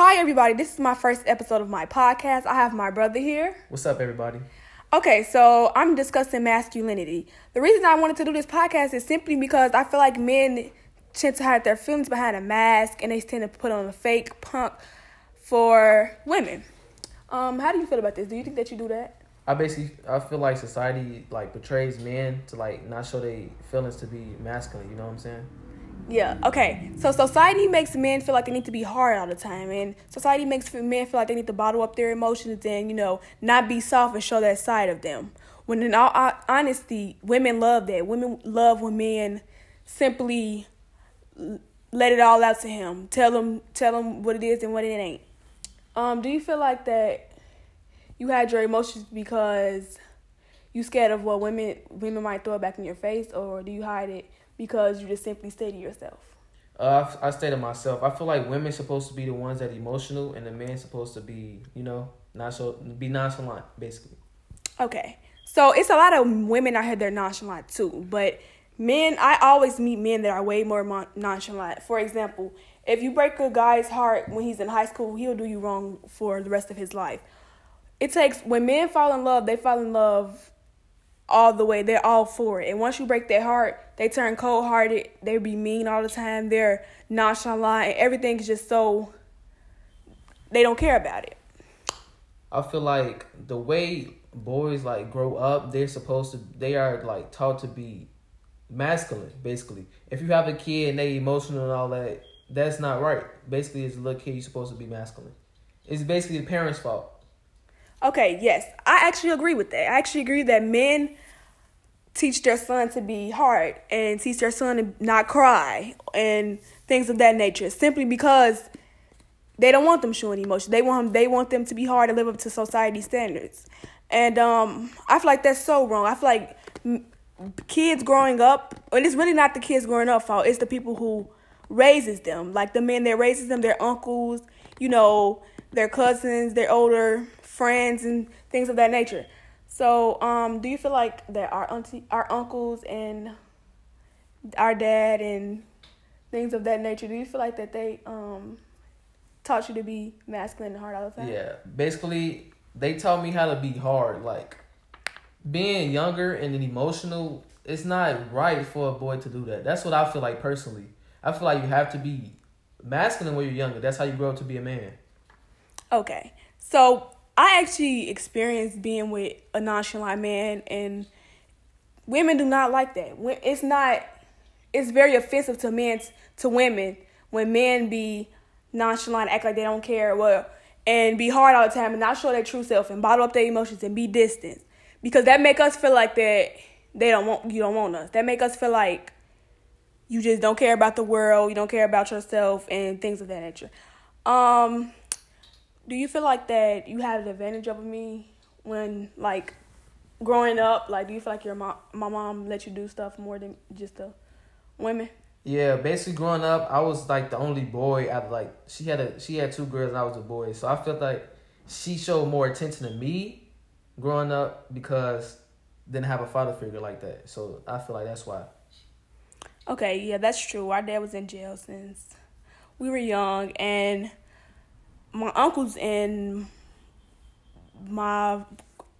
Hi, everybody. This is my first episode of my podcast. I have my brother here. What's up, everybody? Okay, so I'm discussing masculinity. The reason I wanted to do this podcast is simply because I feel like men tend to hide their feelings behind a mask and they tend to put on a fake punk for women. Um, how do you feel about this? Do you think that you do that? I basically I feel like society like portrays men to like not show their feelings to be masculine. You know what I'm saying? Yeah. Okay. So society makes men feel like they need to be hard all the time, and society makes men feel like they need to bottle up their emotions and you know not be soft and show that side of them. When in all honesty, women love that. Women love when men simply let it all out to him. Tell him tell him what it is and what it ain't. Um, do you feel like that you had your emotions because you scared of what women women might throw back in your face, or do you hide it because you just simply stay to yourself? Uh, I, I stay to myself. I feel like women supposed to be the ones that emotional, and the men supposed to be, you know, not so be nonchalant, basically. Okay, so it's a lot of women out here that are nonchalant too, but men. I always meet men that are way more mon- nonchalant. For example, if you break a guy's heart when he's in high school, he'll do you wrong for the rest of his life. It takes when men fall in love, they fall in love all the way. They're all for it. And once you break their heart, they turn cold hearted. They be mean all the time. They're nonchalant. And everything's just so they don't care about it. I feel like the way boys like grow up, they're supposed to they are like taught to be masculine, basically. If you have a kid and they emotional and all that, that's not right. Basically as a little kid you're supposed to be masculine. It's basically the parents' fault. Okay, yes. I actually agree with that. I actually agree that men teach their son to be hard and teach their son to not cry and things of that nature simply because they don't want them showing emotion. They want them, they want them to be hard and live up to society standards. And um, I feel like that's so wrong. I feel like kids growing up, and it's really not the kids growing up fault. It's the people who raises them, like the men that raises them, their uncles, you know, their cousins, their older friends, and things of that nature. So, um, do you feel like that our auntie, our uncles, and our dad, and things of that nature? Do you feel like that they um taught you to be masculine and hard all the time? Yeah, basically they taught me how to be hard. Like being younger and emotional, it's not right for a boy to do that. That's what I feel like personally. I feel like you have to be masculine when you're younger. That's how you grow up to be a man. Okay, so I actually experienced being with a nonchalant man, and women do not like that. It's not. It's very offensive to men to women when men be nonchalant, act like they don't care, well, and be hard all the time and not show their true self and bottle up their emotions and be distant, because that make us feel like that they don't want you don't want us. That make us feel like you just don't care about the world, you don't care about yourself, and things of that nature. Um, do you feel like that you had an advantage over me when like growing up? Like, do you feel like your mom, my mom let you do stuff more than just the women? Yeah, basically growing up, I was like the only boy out of like she had a she had two girls and I was a boy, so I felt like she showed more attention to me growing up because didn't have a father figure like that. So I feel like that's why. Okay, yeah, that's true. Our dad was in jail since we were young, and my uncles and my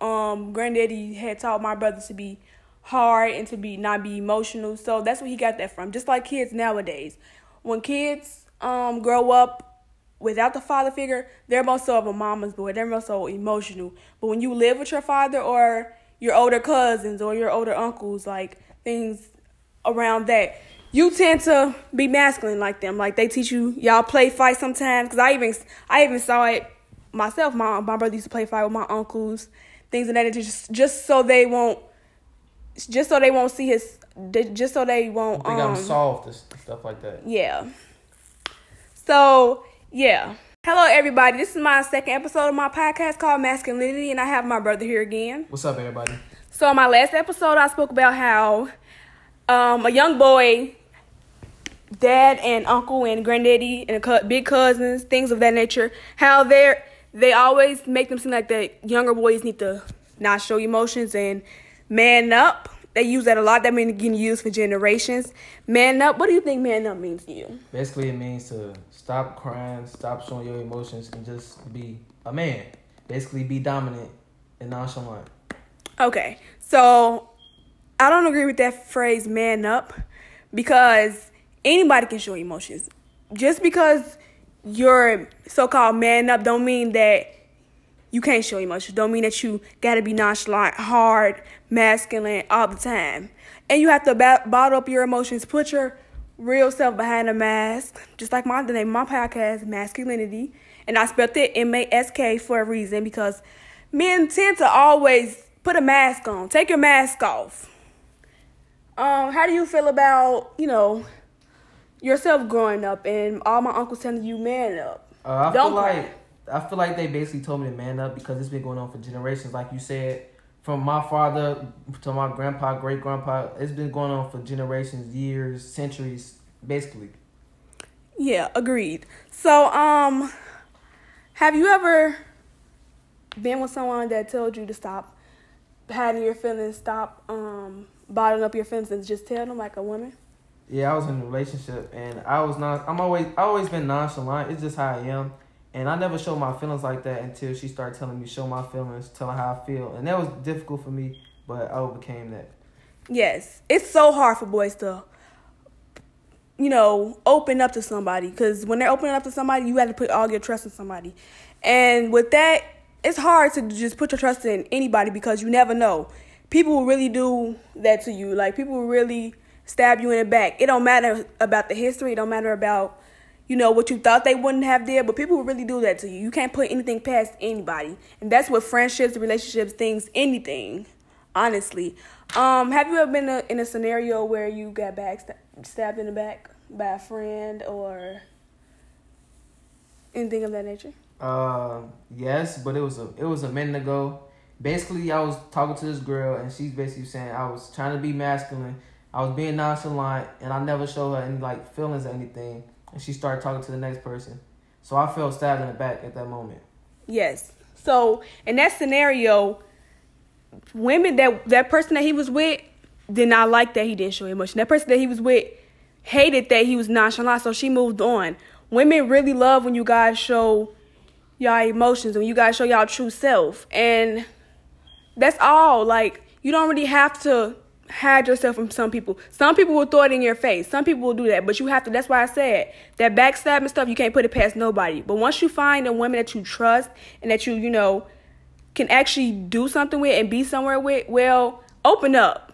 um granddaddy had taught my brothers to be hard and to be not be emotional. So that's where he got that from. Just like kids nowadays. When kids um grow up without the father figure, they're more so of a mama's boy. They're more so emotional. But when you live with your father or your older cousins or your older uncles, like things around that, you tend to be masculine like them. Like they teach you y'all play fight sometimes. Cause I even I even saw it myself. My my brother used to play fight with my uncles, things of that nature, just just so they won't, just so they won't see his, just so they won't. I think um, I'm soft and stuff like that. Yeah. So yeah. Hello everybody. This is my second episode of my podcast called Maskulinity, and I have my brother here again. What's up, everybody? So in my last episode, I spoke about how um, a young boy, dad and uncle and granddaddy and big cousins, things of that nature, how they're they always make them seem like that younger boys need to not show emotions and man up They use that a lot. That means getting used for generations. Man up. What do you think man up means to you? Basically, it means to stop crying, stop showing your emotions, and just be a man. Basically, be dominant and nonchalant. Okay, so I don't agree with that phrase "man up" because anybody can show emotions. Just because you're so-called man up, don't mean that you can't show emotions. Don't mean that you gotta be nonchalant, hard, masculine all the time. And you have to bottle up your emotions. Put your real self behind a mask. Just like my the name my podcast, maskulinity, and I spelled it M A S K for a reason because men tend to always put a mask on. Take your mask off. Um, how do you feel about you know yourself growing up and all my uncles telling you man up? Uh, I Don't feel like I feel like they basically told me to man up because it's been going on for generations. Like you said, from my father to my grandpa, great grandpa, it's been going on for generations, years, centuries, basically. Yeah, agreed. So, um, have you ever been with someone that told you to stop hiding your feelings, stop um bottling up your feelings, and just tell them like a woman? Yeah, I was in a relationship and I was not. I'm always I always been nonchalant. It's just how I am, and I never show my feelings like that until she started telling me show my feelings, telling how I feel, and that was difficult for me. But I overcame that. Yes, it's so hard for boys to, you know, open up to somebody because when they're opening up to somebody, you have to put all your trust in somebody, and with that, it's hard to just put your trust in anybody because you never know. People will really do that to you. Like people really stab you in the back. It don't matter about the history. It don't matter about you know what you thought they wouldn't have did, but people really do that to you. You can't put anything past anybody, and that's what friendships, relationships, things, anything. Honestly, um, have you ever been in a scenario where you got back stabbed in the back by a friend or anything of that nature? Uh, yes, but it was a it was a minute ago. Basically, I was talking to this girl, and she's basically saying I was trying to be masculine. I was being nonchalant, and I never showed her any like feelings or anything. And she started talking to the next person, so I felt stabbed in the back at that moment. Yes. So in that scenario, women that that person that he was with did not like that he didn't show emotion. That person that he was with hated that he was nonchalant, so she moved on. Women really love when you guys show y'all emotions, when you guys show y'all true self. And that's all. Like, you don't really have to hide yourself from some people. Some people will throw it in your face. Some people will do that. But you have to, that's why I said that backstabbing stuff, you can't put it past nobody. But once you find a woman that you trust and that you, you know, can actually do something with and be somewhere with, well, open up.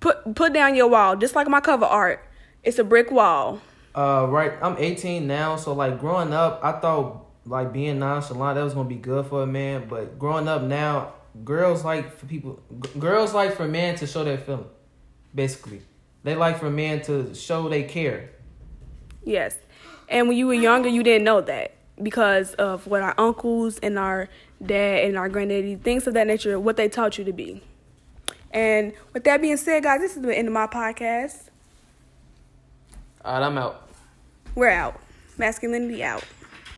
Put put down your wall. Just like my cover art. It's a brick wall. Uh, right. I'm 18 now, so like growing up, I thought like being nonchalant that was gonna be good for a man. But growing up now, girls like for people, g- girls like for men to show their feeling. Basically, they like for men to show they care. Yes. And when you were younger, you didn't know that because of what our uncles and our dad and our granddaddy, things of that nature, what they taught you to be. And with that being said, guys, this is the end of my podcast. All right, I'm out. We're out. Maskulinity out.